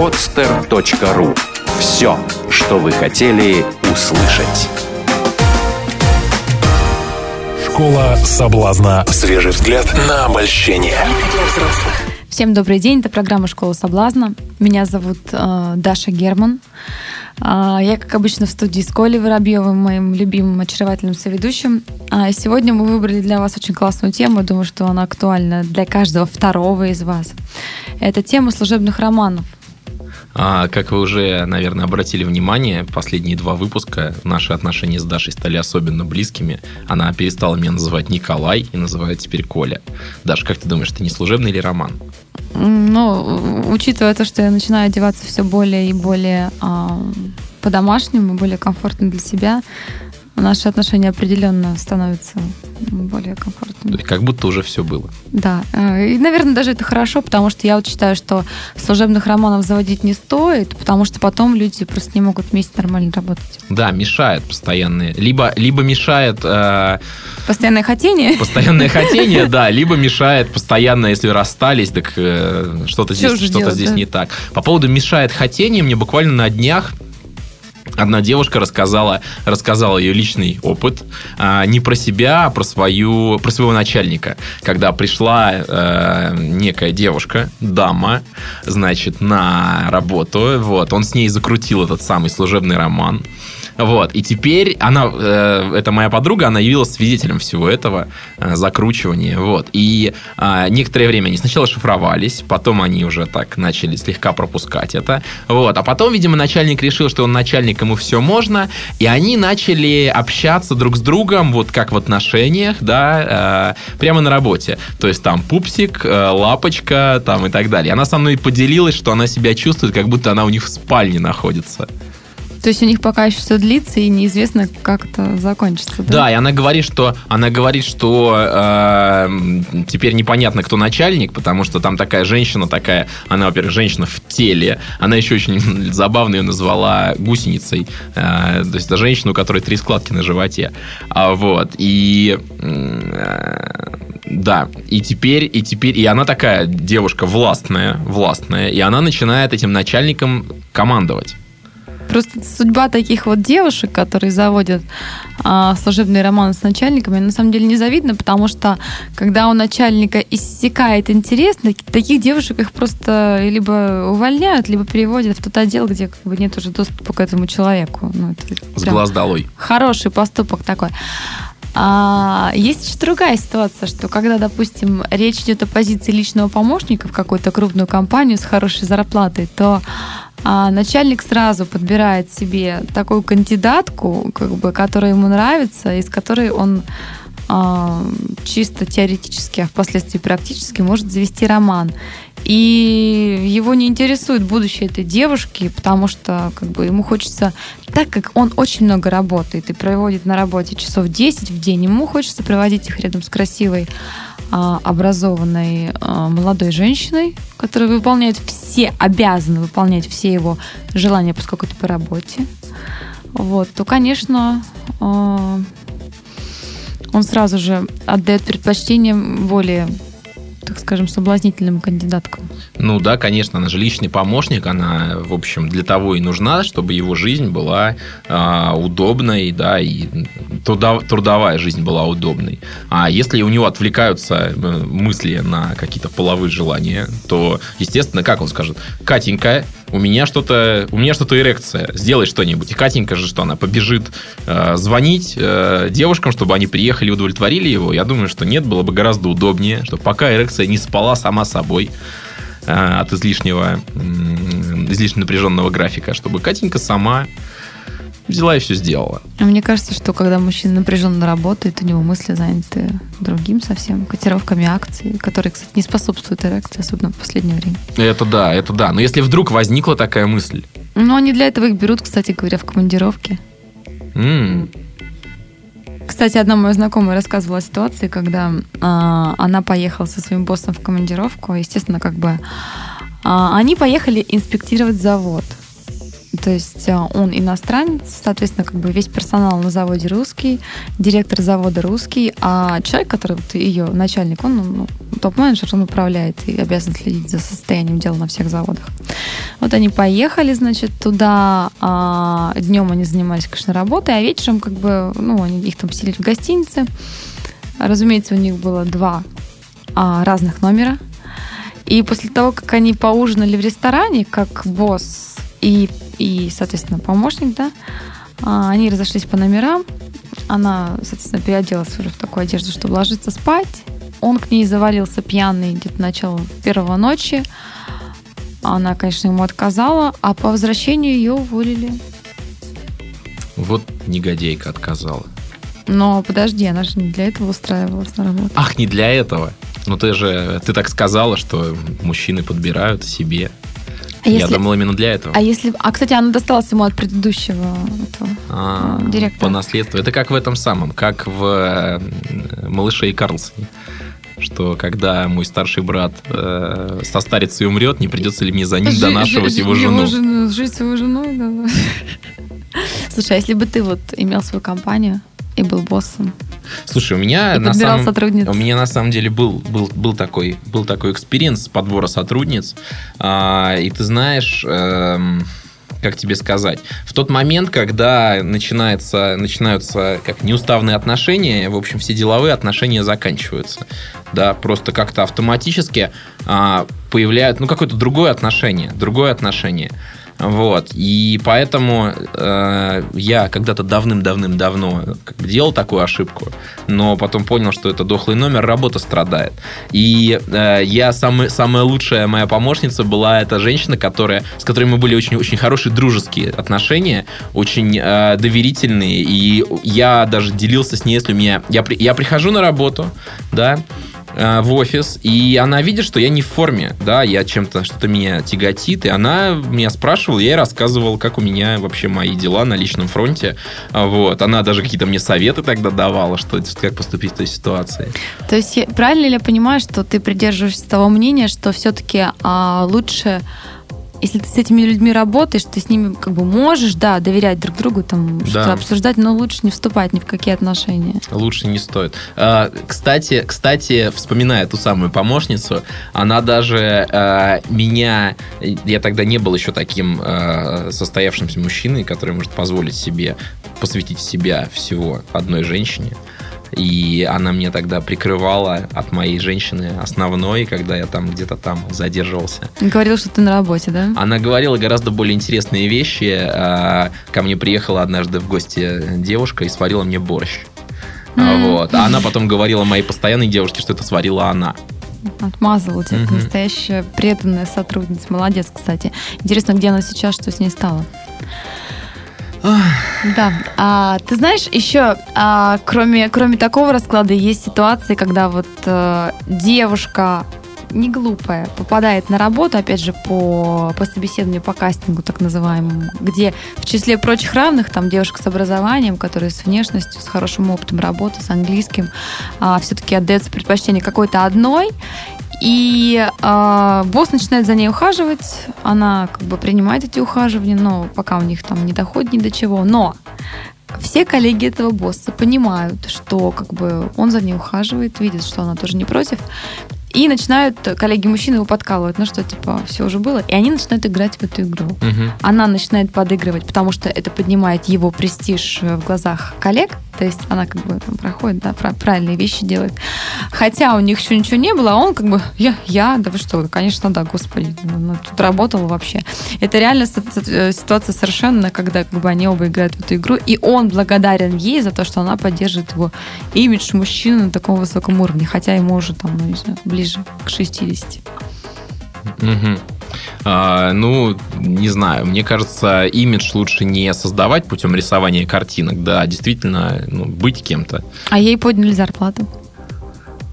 podster.ru Все, что вы хотели услышать. Школа соблазна. Свежий взгляд на обольщение. Всем добрый день, это программа «Школа соблазна». Меня зовут э, Даша Герман. Э, я, как обычно, в студии с Колей Воробьевым, моим любимым очаровательным соведущим. А сегодня мы выбрали для вас очень классную тему. Думаю, что она актуальна для каждого второго из вас. Это тема служебных романов. А, как вы уже, наверное, обратили внимание, последние два выпуска наши отношения с Дашей стали особенно близкими. Она перестала меня называть Николай и называет теперь Коля. Даша, как ты думаешь, это не служебный или роман? Ну, учитывая то, что я начинаю одеваться все более и более э, по-домашнему, более комфортно для себя, наши отношения определенно становятся более комфортными. То есть как будто уже все было. Да. Э, и, наверное, даже это хорошо, потому что я вот считаю, что служебных романов заводить не стоит, потому что потом люди просто не могут вместе нормально работать. Да, мешает постоянные. Либо, либо мешает... Э, Постоянное хотение? Постоянное хотение, да. Либо мешает постоянно, если расстались, так э, что-то здесь, что здесь не так. По поводу мешает хотение, мне буквально на днях Одна девушка рассказала, рассказала ее личный опыт а, не про себя, а про, свою, про своего начальника. Когда пришла а, некая девушка, дама, значит, на работу, вот, он с ней закрутил этот самый служебный роман. Вот. И теперь она, э, это моя подруга, она явилась свидетелем всего этого э, закручивания. Вот. И э, некоторое время они сначала шифровались, потом они уже так начали слегка пропускать это. Вот. А потом, видимо, начальник решил, что он начальник, ему все можно, и они начали общаться друг с другом, вот как в отношениях, да, э, прямо на работе. То есть там пупсик, э, лапочка, там и так далее. Она со мной поделилась, что она себя чувствует, как будто она у них в спальне находится. То есть у них пока еще все длится и неизвестно, как это закончится. Да, да и она говорит, что она говорит, что э, теперь непонятно, кто начальник, потому что там такая женщина такая, она, во-первых, женщина в теле, она еще очень забавно ее назвала гусеницей, э, то есть это женщина, у которой три складки на животе, а, вот и э, да, и теперь, и теперь, и она такая девушка властная, властная, и она начинает этим начальником командовать. Просто судьба таких вот девушек, которые заводят а, служебные романы с начальниками, на самом деле незавидна, потому что когда у начальника иссякает интерес, таких девушек их просто либо увольняют, либо переводят в тот отдел, где как бы нет уже доступа к этому человеку. Ну, это с глаз долой. Хороший поступок такой. А, есть еще другая ситуация, что когда, допустим, речь идет о позиции личного помощника в какую-то крупную компанию с хорошей зарплатой, то а начальник сразу подбирает себе такую кандидатку, как бы, которая ему нравится, из которой он чисто теоретически, а впоследствии практически может завести роман. И его не интересует будущее этой девушки, потому что как бы, ему хочется, так как он очень много работает и проводит на работе часов 10 в день, ему хочется проводить их рядом с красивой а, образованной а, молодой женщиной, которая выполняет все, обязана выполнять все его желания, поскольку это по работе, вот, то, конечно, а, он сразу же отдает предпочтение более так скажем, соблазнительным кандидаткам. Ну да, конечно, она же личный помощник, она, в общем, для того и нужна, чтобы его жизнь была э, удобной, да, и трудов, трудовая жизнь была удобной. А если у него отвлекаются э, мысли на какие-то половые желания, то, естественно, как он скажет, Катенька, у меня что-то, у меня что-то эрекция, сделай что-нибудь. И Катенька же что, она побежит э, звонить э, девушкам, чтобы они приехали и удовлетворили его? Я думаю, что нет, было бы гораздо удобнее, чтобы пока эрекция не спала сама собой э, от излишнего, излишне напряженного графика, чтобы Катенька сама взяла и все сделала. А мне кажется, что когда мужчина напряженно работает, у него мысли заняты другим совсем, котировками акций, которые, кстати, не способствуют эрекции, особенно в последнее время. Это да, это да. Но если вдруг возникла такая мысль... Ну, они для этого их берут, кстати говоря, в командировке. Mm. Кстати, одна моя знакомая рассказывала о ситуации, когда э, она поехала со своим боссом в командировку. Естественно, как бы э, они поехали инспектировать завод. То есть э, он иностранец, соответственно, как бы весь персонал на заводе русский, директор завода русский, а человек, который вот ее начальник, он ну, топ-менеджер, он управляет и обязан следить за состоянием дела на всех заводах. Вот они поехали, значит, туда. А, днем они занимались, конечно, работой, а вечером, как бы, ну, они их там поселили в гостинице. Разумеется, у них было два а, разных номера. И после того, как они поужинали в ресторане, как босс и, и соответственно, помощник, да, а, они разошлись по номерам. Она, соответственно, переоделась уже в такую одежду, чтобы ложиться спать. Он к ней завалился пьяный где-то начало первого ночи. Она, конечно, ему отказала, а по возвращению ее уволили. Вот негодейка отказала. Но подожди, она же не для этого устраивалась на работу. Ах, не для этого. Ну ты же, ты так сказала, что мужчины подбирают себе. А Я если, думал именно для этого. А если, а кстати, она досталась ему от предыдущего этого, а, директора. По наследству. Это как в этом самом, как в э, «Малыше и Карлсоне» что когда мой старший брат э, состарится и умрет, не придется ли мне за ним донашивать его жену? жену жить с его женой, да. Слушай, а если бы ты вот имел свою компанию и был боссом, Слушай, у меня на самом, у меня на самом деле был был был такой был такой experience подбора сотрудниц, а, и ты знаешь. Эм, как тебе сказать, в тот момент, когда начинается, начинаются как неуставные отношения, в общем, все деловые отношения заканчиваются. Да, просто как-то автоматически а, появляют, ну, какое-то другое отношение, другое отношение. Вот. И поэтому э, я когда-то давным-давным-давно делал такую ошибку, но потом понял, что это дохлый номер, работа страдает. И э, я самый, самая лучшая моя помощница была эта женщина, которая, с которой мы были очень-очень хорошие дружеские отношения, очень э, доверительные. И я даже делился с ней, если у меня... Я, я прихожу на работу, да, Э, в офис, и она видит, что я не в форме, да, я чем-то, что-то меня тяготит, и она меня спрашивала, я ей рассказывал, как у меня вообще мои дела на личном фронте, а, вот, она даже какие-то мне советы тогда давала, что как поступить в той ситуации. То есть правильно ли я понимаю, что ты придерживаешься того мнения, что все-таки а, лучше если ты с этими людьми работаешь, ты с ними как бы можешь, да, доверять друг другу, там, да. что-то обсуждать, но лучше не вступать ни в какие отношения. Лучше не стоит. А, кстати, кстати, вспоминая ту самую помощницу, она даже а, меня, я тогда не был еще таким а, состоявшимся мужчиной, который может позволить себе посвятить себя всего одной женщине. И она мне тогда прикрывала от моей женщины основной, когда я там где-то там задерживался. Говорила, что ты на работе, да? Она говорила гораздо более интересные вещи. А, ко мне приехала однажды в гости девушка и сварила мне борщ. Mm. Вот. А она потом говорила моей постоянной девушке, что это сварила она. Отмазала тебя, mm-hmm. настоящая преданная сотрудница. Молодец, кстати. Интересно, где она сейчас, что с ней стало? Да. А, ты знаешь, еще а, кроме, кроме такого расклада есть ситуации, когда вот а, девушка не глупая, попадает на работу, опять же, по, по собеседованию, по кастингу так называемому, где в числе прочих равных там девушка с образованием, которая с внешностью, с хорошим опытом работы, с английским, а, все-таки отдается предпочтение какой-то одной, и э, босс начинает за ней ухаживать, она как бы принимает эти ухаживания, но пока у них там не доходит ни до чего. Но все коллеги этого босса понимают, что как бы он за ней ухаживает, видят, что она тоже не против, и начинают коллеги мужчины его подкалывать. Ну что, типа, все уже было. И они начинают играть в эту игру. Угу. Она начинает подыгрывать, потому что это поднимает его престиж в глазах коллег. То есть она как бы там проходит, да, правильные вещи делает. Хотя у них еще ничего не было, а он как бы, я, я, да вы что, конечно, да, господи, ну, ну тут работал вообще. Это реально э, ситуация совершенно, когда как бы они оба играют в эту игру, и он благодарен ей за то, что она поддерживает его имидж мужчины на таком высоком уровне, хотя ему уже там, ну, не знаю, ближе к 60. Угу. А, ну, не знаю, мне кажется, имидж лучше не создавать путем рисования картинок, да, а действительно ну, быть кем-то. А ей подняли зарплату?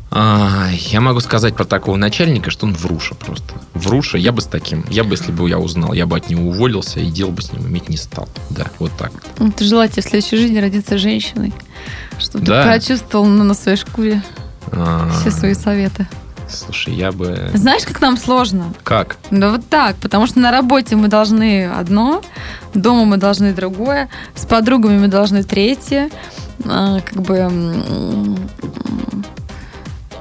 А, я могу сказать про такого начальника, что он вруша просто. Вруша, я бы с таким, я бы, если бы я узнал, я бы от него уволился и дел бы с ним иметь не стал. Да, вот так. Ну, ты желаете в следующей жизни родиться женщиной, чтобы да. ты прочувствовал на своей шкуре А-а-а. все свои советы. Слушай, я бы... Знаешь, как нам сложно? Как? Да вот так, потому что на работе мы должны одно, дома мы должны другое, с подругами мы должны третье. А, как бы...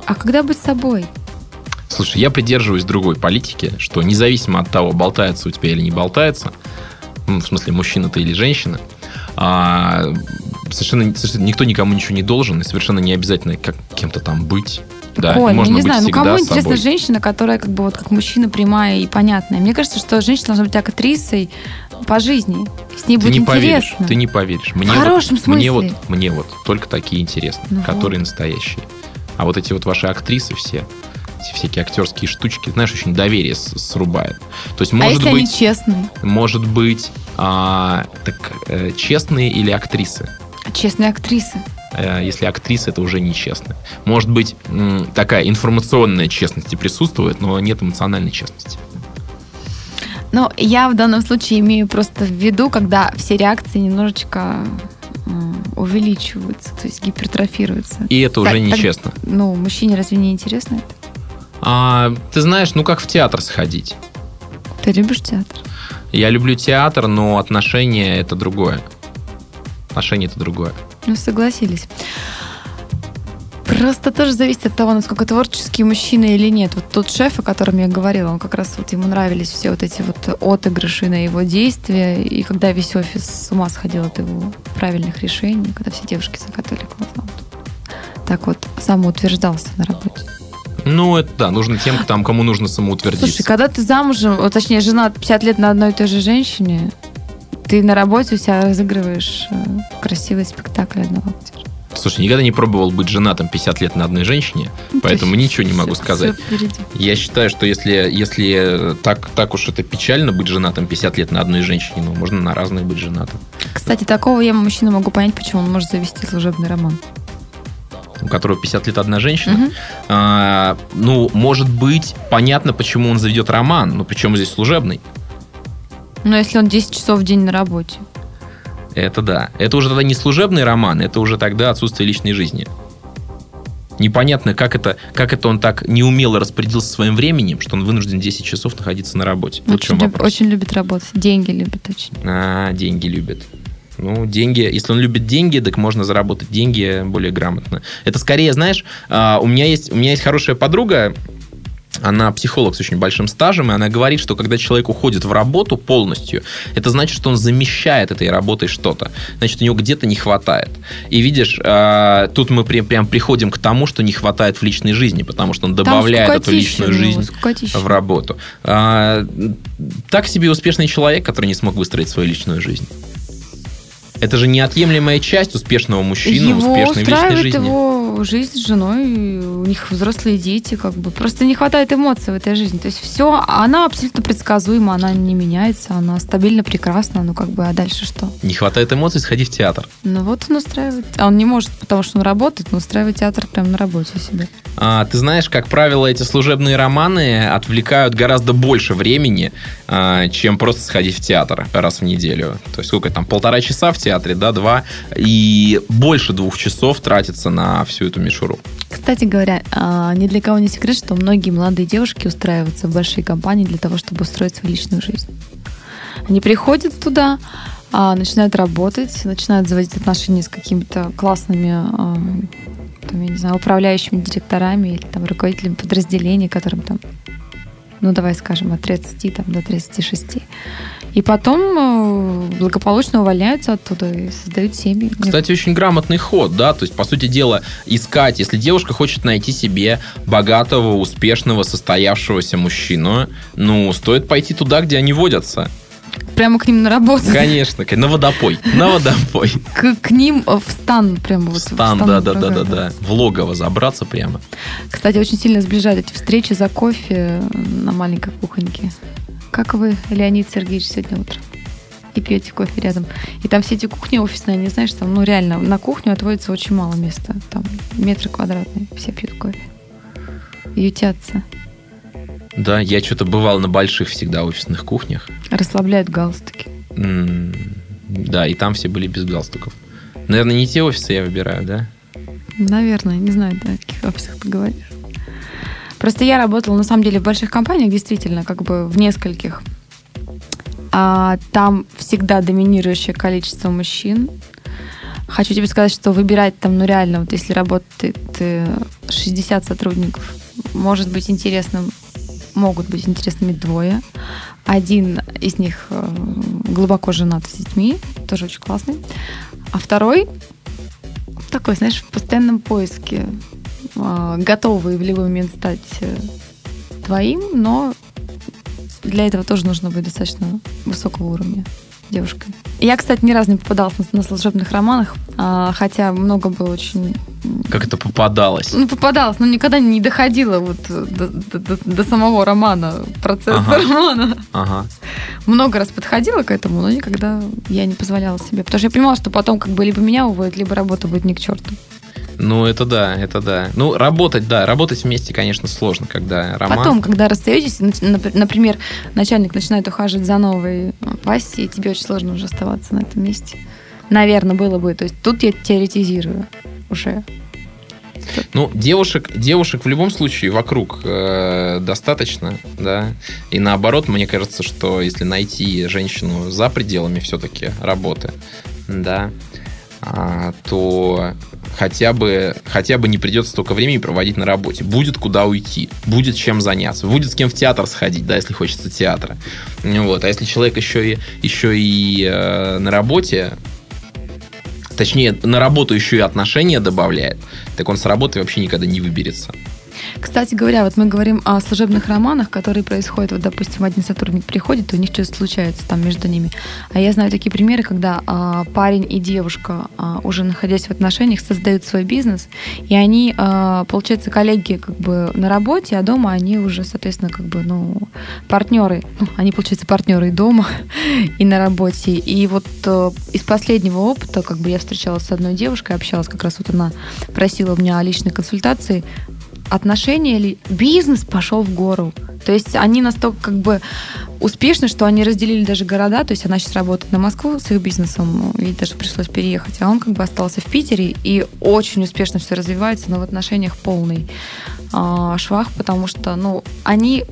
А когда быть собой? Слушай, я придерживаюсь другой политики, что независимо от того, болтается у тебя или не болтается, ну, в смысле, мужчина ты или женщина, а, совершенно, совершенно никто никому ничего не должен, и совершенно не обязательно как кем-то там быть. Да, Коль, можно ну, не знаю, ну кому интересна собой. женщина, которая как бы вот как мужчина прямая и понятная. Мне кажется, что женщина должна быть актрисой по жизни. С ней ты будет не интересно. Поверишь, ты не поверишь. Мне в хорошем вот, смысле. Мне вот, мне вот только такие интересны, ну которые вот. настоящие. А вот эти вот ваши актрисы все, всякие актерские штучки, знаешь, очень доверие срубает. То есть, а может а если быть, они честные? Может быть, а, так э, честные или актрисы? Честные актрисы. Э, если актриса, это уже нечестно. Может быть, такая информационная честность присутствует, но нет эмоциональной честности. Ну, я в данном случае имею просто в виду, когда все реакции немножечко увеличиваются, то есть гипертрофируются. И это так, уже нечестно. Так, ну, мужчине разве не интересно это? А, ты знаешь, ну как в театр сходить? Ты любишь театр? Я люблю театр, но отношения это другое. Отношения это другое. Ну, согласились. Просто тоже зависит от того, насколько творческий мужчина или нет. Вот тот шеф, о котором я говорила, он как раз вот ему нравились все вот эти вот отыгрыши на его действия. И когда весь офис с ума сходил от его правильных решений, когда все девушки закатали глаза. Так вот самоутверждался на работе. Ну, это да, нужно тем, там, кому нужно самоутвердиться. Слушай, когда ты замужем, вот, точнее, жена 50 лет на одной и той же женщине, ты на работе у себя разыгрываешь э, красивый спектакль одного актера. Слушай, никогда не пробовал быть женатым 50 лет на одной женщине, ну, поэтому есть, ничего не могу все, сказать. Все Я считаю, что если, если так, так уж это печально быть женатым 50 лет на одной женщине, ну, можно на разных быть женатым. Кстати, такого я мужчину могу понять, почему он может завести служебный роман у которого 50 лет одна женщина, угу. а, ну, может быть, понятно, почему он заведет роман, но причем здесь служебный. Но если он 10 часов в день на работе. Это да. Это уже тогда не служебный роман, это уже тогда отсутствие личной жизни. Непонятно, как это, как это он так неумело распорядился своим временем, что он вынужден 10 часов находиться на работе. Вот очень, люб, очень любит работать. Деньги любит очень. А, деньги любит. Ну, деньги, если он любит деньги, так можно заработать деньги более грамотно. Это скорее, знаешь, а, у меня есть, у меня есть хорошая подруга, она психолог с очень большим стажем, и она говорит, что когда человек уходит в работу полностью, это значит, что он замещает этой работой что-то. Значит, у него где-то не хватает. И видишь, а, тут мы прям приходим к тому, что не хватает в личной жизни, потому что он добавляет эту личную жизнь в работу. А, так себе успешный человек, который не смог выстроить свою личную жизнь. Это же неотъемлемая часть успешного мужчины, его успешной личной жизни. его жизнь с женой, у них взрослые дети, как бы. Просто не хватает эмоций в этой жизни. То есть все, она абсолютно предсказуема, она не меняется, она стабильно прекрасна, ну как бы, а дальше что? Не хватает эмоций, сходи в театр. Ну вот он устраивает. А он не может, потому что он работает, но устраивает театр прямо на работе у себя. А, ты знаешь, как правило, эти служебные романы отвлекают гораздо больше времени, а, чем просто сходить в театр раз в неделю. То есть сколько там, полтора часа в театре, да, два, и больше двух часов тратится на всю эту мишуру. Кстати говоря, а, ни для кого не секрет, что многие молодые девушки устраиваются в большие компании для того, чтобы устроить свою личную жизнь. Они приходят туда, а, начинают работать, начинают заводить отношения с какими-то классными там, я не знаю, управляющими директорами или там руководителями подразделений, которым там ну, давай скажем, от 30 там, до 36. И потом э, благополучно увольняются оттуда и создают семьи. Кстати, очень грамотный ход, да, то есть, по сути дела, искать, если девушка хочет найти себе богатого, успешного, состоявшегося мужчину, ну, стоит пойти туда, где они водятся. Прямо к ним на работу. Конечно, на водопой. На водопой. К, к ним в стан прямо вот. Стан, да, да, да, да, да. В логово забраться прямо. Кстати, очень сильно сближают эти встречи за кофе на маленькой кухоньке. Как вы, Леонид Сергеевич, сегодня утром? И пьете кофе рядом. И там все эти кухни офисные, не знаешь, там, ну реально, на кухню отводится очень мало места. Там метры квадратные, все пьют кофе. Ютятся. Да, я что-то бывал на больших всегда офисных кухнях. Расслабляют галстуки. Да, и там все были без галстуков. Наверное, не те офисы я выбираю, да? Наверное, не знаю, да, о каких офисах ты говоришь. Просто я работала, на самом деле, в больших компаниях, действительно, как бы в нескольких. А там всегда доминирующее количество мужчин. Хочу тебе сказать, что выбирать там, ну реально, вот если работает 60 э, сотрудников может быть интересным, могут быть интересными двое. Один из них э, глубоко женат с детьми, тоже очень классный. А второй такой, знаешь, в постоянном поиске, э, готовый в любой момент стать э, твоим, но для этого тоже нужно быть достаточно высокого уровня девушкой. Я, кстати, ни разу не попадалась на, на служебных романах, а, хотя много было очень... Как это попадалось? Ну, попадалось, но никогда не доходила вот до, до, до самого романа, процесса ага. романа. Ага. Много раз подходила к этому, но никогда я не позволяла себе. Потому что я понимала, что потом как бы либо меня уводят, либо работа будет ни к черту. Ну, это да, это да. Ну, работать, да, работать вместе, конечно, сложно, когда роман... Потом, когда расстаетесь, например, начальник начинает ухаживать за новой пассией, тебе очень сложно уже оставаться на этом месте. Наверное, было бы. То есть тут я теоретизирую уже. Ну, девушек, девушек в любом случае вокруг э, достаточно, да. И наоборот, мне кажется, что если найти женщину за пределами все-таки работы, да, а, то хотя бы, хотя бы не придется столько времени проводить на работе. Будет куда уйти, будет чем заняться, будет с кем в театр сходить, да, если хочется театра. Вот. А если человек еще и, еще и э, на работе, точнее, на работу еще и отношения добавляет, так он с работы вообще никогда не выберется. Кстати говоря, вот мы говорим о служебных романах, которые происходят, вот, допустим, один сотрудник приходит, у них что-то случается там между ними. А я знаю такие примеры, когда а, парень и девушка, а, уже находясь в отношениях, создают свой бизнес, и они, а, получается, коллеги как бы на работе, а дома они уже, соответственно, как бы, ну, партнеры. Ну, они, получается, партнеры и дома, и на работе. И вот а, из последнего опыта, как бы я встречалась с одной девушкой, общалась, как раз вот она просила у меня о личной консультации, отношения или бизнес пошел в гору. То есть они настолько как бы успешны, что они разделили даже города. То есть она сейчас работает на Москву с их бизнесом, ей даже пришлось переехать, а он как бы остался в Питере и очень успешно все развивается, но в отношениях полный э, швах, потому что, ну, они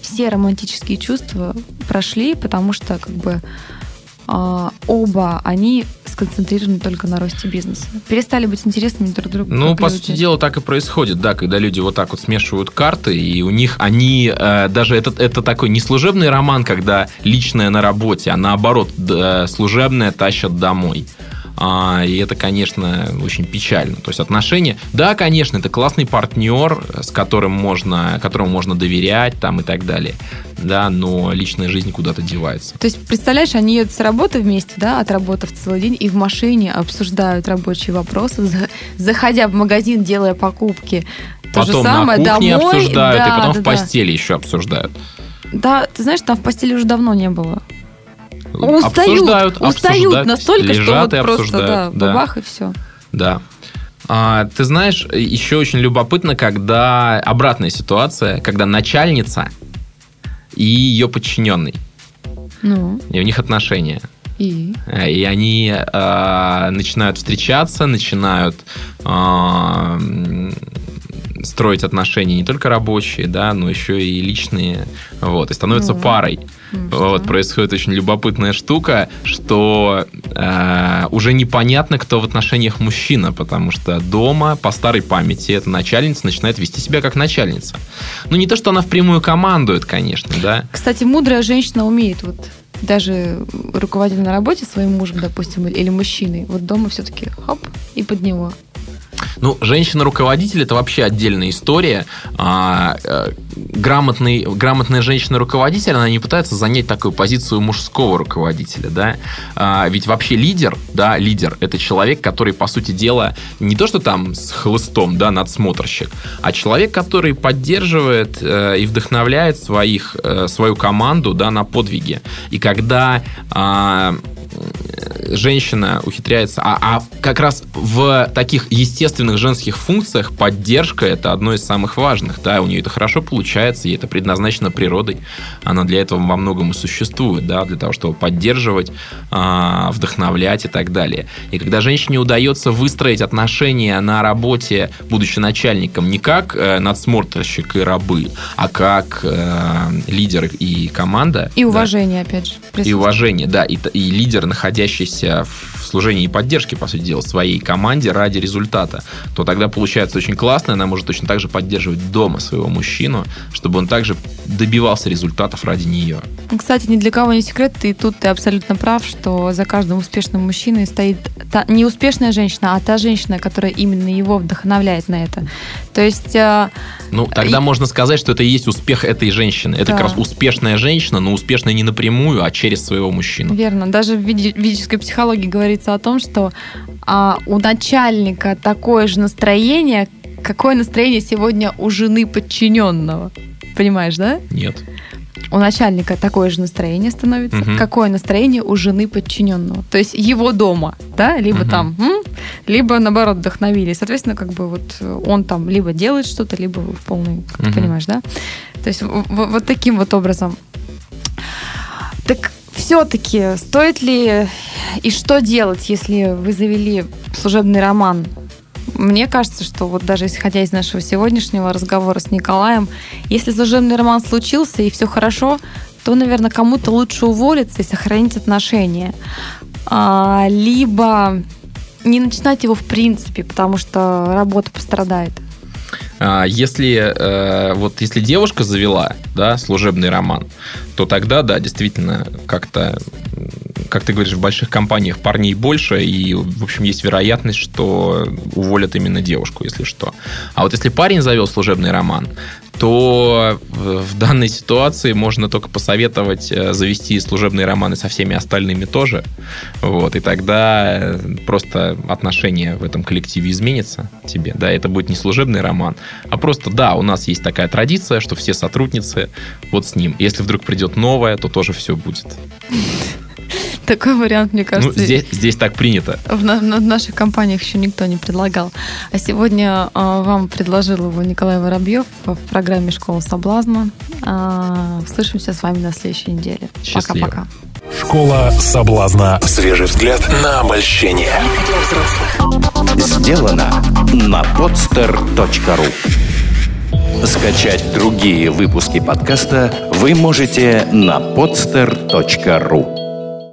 все романтические чувства прошли, потому что как бы оба они сконцентрированы только на росте бизнеса. Перестали быть интересными друг другу. Ну, по люди. сути дела, так и происходит, да, когда люди вот так вот смешивают карты, и у них они э, даже это, это такой не служебный роман, когда личное на работе, а наоборот, э, служебное тащат домой. А, и это, конечно, очень печально. То есть отношения, да, конечно, это классный партнер, с которым можно, которому можно доверять там и так далее. Да, но личная жизнь куда-то девается. То есть, представляешь, они едут с работы вместе, да, отработав целый день, и в машине обсуждают рабочие вопросы, заходя в магазин, делая покупки. То потом же самое, на кухне домой, обсуждают, да, и потом да, в постели да. еще обсуждают. Да, ты знаешь, там в постели уже давно не было. Устают, обсуждают, устают настолько, лежат что вот просто да, да. бабах и все. Да. А, ты знаешь, еще очень любопытно, когда обратная ситуация, когда начальница и ее подчиненный. Ну. И у них отношения. И, и они э, начинают встречаться, начинают э, строить отношения не только рабочие, да, но еще и личные, вот, и становятся ну, парой. Ну, вот, происходит очень любопытная штука, что э, уже непонятно, кто в отношениях мужчина, потому что дома по старой памяти эта начальница начинает вести себя как начальница. Ну, не то, что она впрямую командует, конечно, да. Кстати, мудрая женщина умеет вот даже руководить на работе своим мужем, допустим, или мужчиной, вот дома все-таки хоп, и под него. Ну, женщина-руководитель это вообще отдельная история. А, а, грамотный, грамотная женщина-руководитель, она не пытается занять такую позицию мужского руководителя, да. А, ведь вообще лидер, да, лидер это человек, который, по сути дела, не то что там с хлыстом, да, надсмотрщик, а человек, который поддерживает э, и вдохновляет своих, э, свою команду, да, на подвиги. И когда э, женщина ухитряется, а, а как раз в таких естественных женских функциях поддержка это одно из самых важных, да, у нее это хорошо получается, и это предназначено природой, она для этого во многом и существует, да, для того, чтобы поддерживать, а, вдохновлять и так далее. И когда женщине удается выстроить отношения на работе, будучи начальником, не как э, надсмотрщик и рабы, а как э, лидер и команда. И уважение, да, опять же. И уважение, да, и, и лидер, находящийся в в служении и поддержке, по сути дела, своей команде ради результата, то тогда получается очень классно, она может точно так же поддерживать дома своего мужчину, чтобы он также добивался результатов ради нее. Кстати, ни для кого не секрет, и тут ты абсолютно прав, что за каждым успешным мужчиной стоит та, не успешная женщина, а та женщина, которая именно его вдохновляет на это. То есть... Э, ну, тогда и... можно сказать, что это и есть успех этой женщины. Это да. как раз успешная женщина, но успешная не напрямую, а через своего мужчину. Верно. Даже в ведической психологии говорится о том, что а, у начальника такое же настроение, какое настроение сегодня у жены подчиненного. Понимаешь, да? Нет у начальника такое же настроение становится, угу. какое настроение у жены подчиненного. То есть его дома, да, либо угу. там, либо наоборот вдохновили. Соответственно, как бы вот он там либо делает что-то, либо в полный, как угу. ты понимаешь, да? То есть вот таким вот образом. Так все-таки стоит ли и что делать, если вы завели служебный роман мне кажется, что вот даже исходя из нашего сегодняшнего разговора с Николаем, если служебный роман случился и все хорошо, то, наверное, кому-то лучше уволиться и сохранить отношения. А, либо не начинать его в принципе, потому что работа пострадает. А, если э, вот если девушка завела, да, служебный роман, то тогда, да, действительно, как-то как ты говоришь, в больших компаниях парней больше, и, в общем, есть вероятность, что уволят именно девушку, если что. А вот если парень завел служебный роман, то в данной ситуации можно только посоветовать э, завести служебные романы со всеми остальными тоже. Вот, и тогда э, просто отношение в этом коллективе изменится тебе. Да, это будет не служебный роман, а просто, да, у нас есть такая традиция, что все сотрудницы вот с ним. Если вдруг придет новое, то тоже все будет. Такой вариант, мне кажется. Ну, здесь, здесь так принято. В, на, в наших компаниях еще никто не предлагал. А сегодня э, вам предложил его Николай Воробьев в программе «Школа соблазна». Э, услышимся с вами на следующей неделе. Пока-пока. Школа соблазна. Свежий взгляд на обольщение. Сделано на podster.ru Скачать другие выпуски подкаста вы можете на podster.ru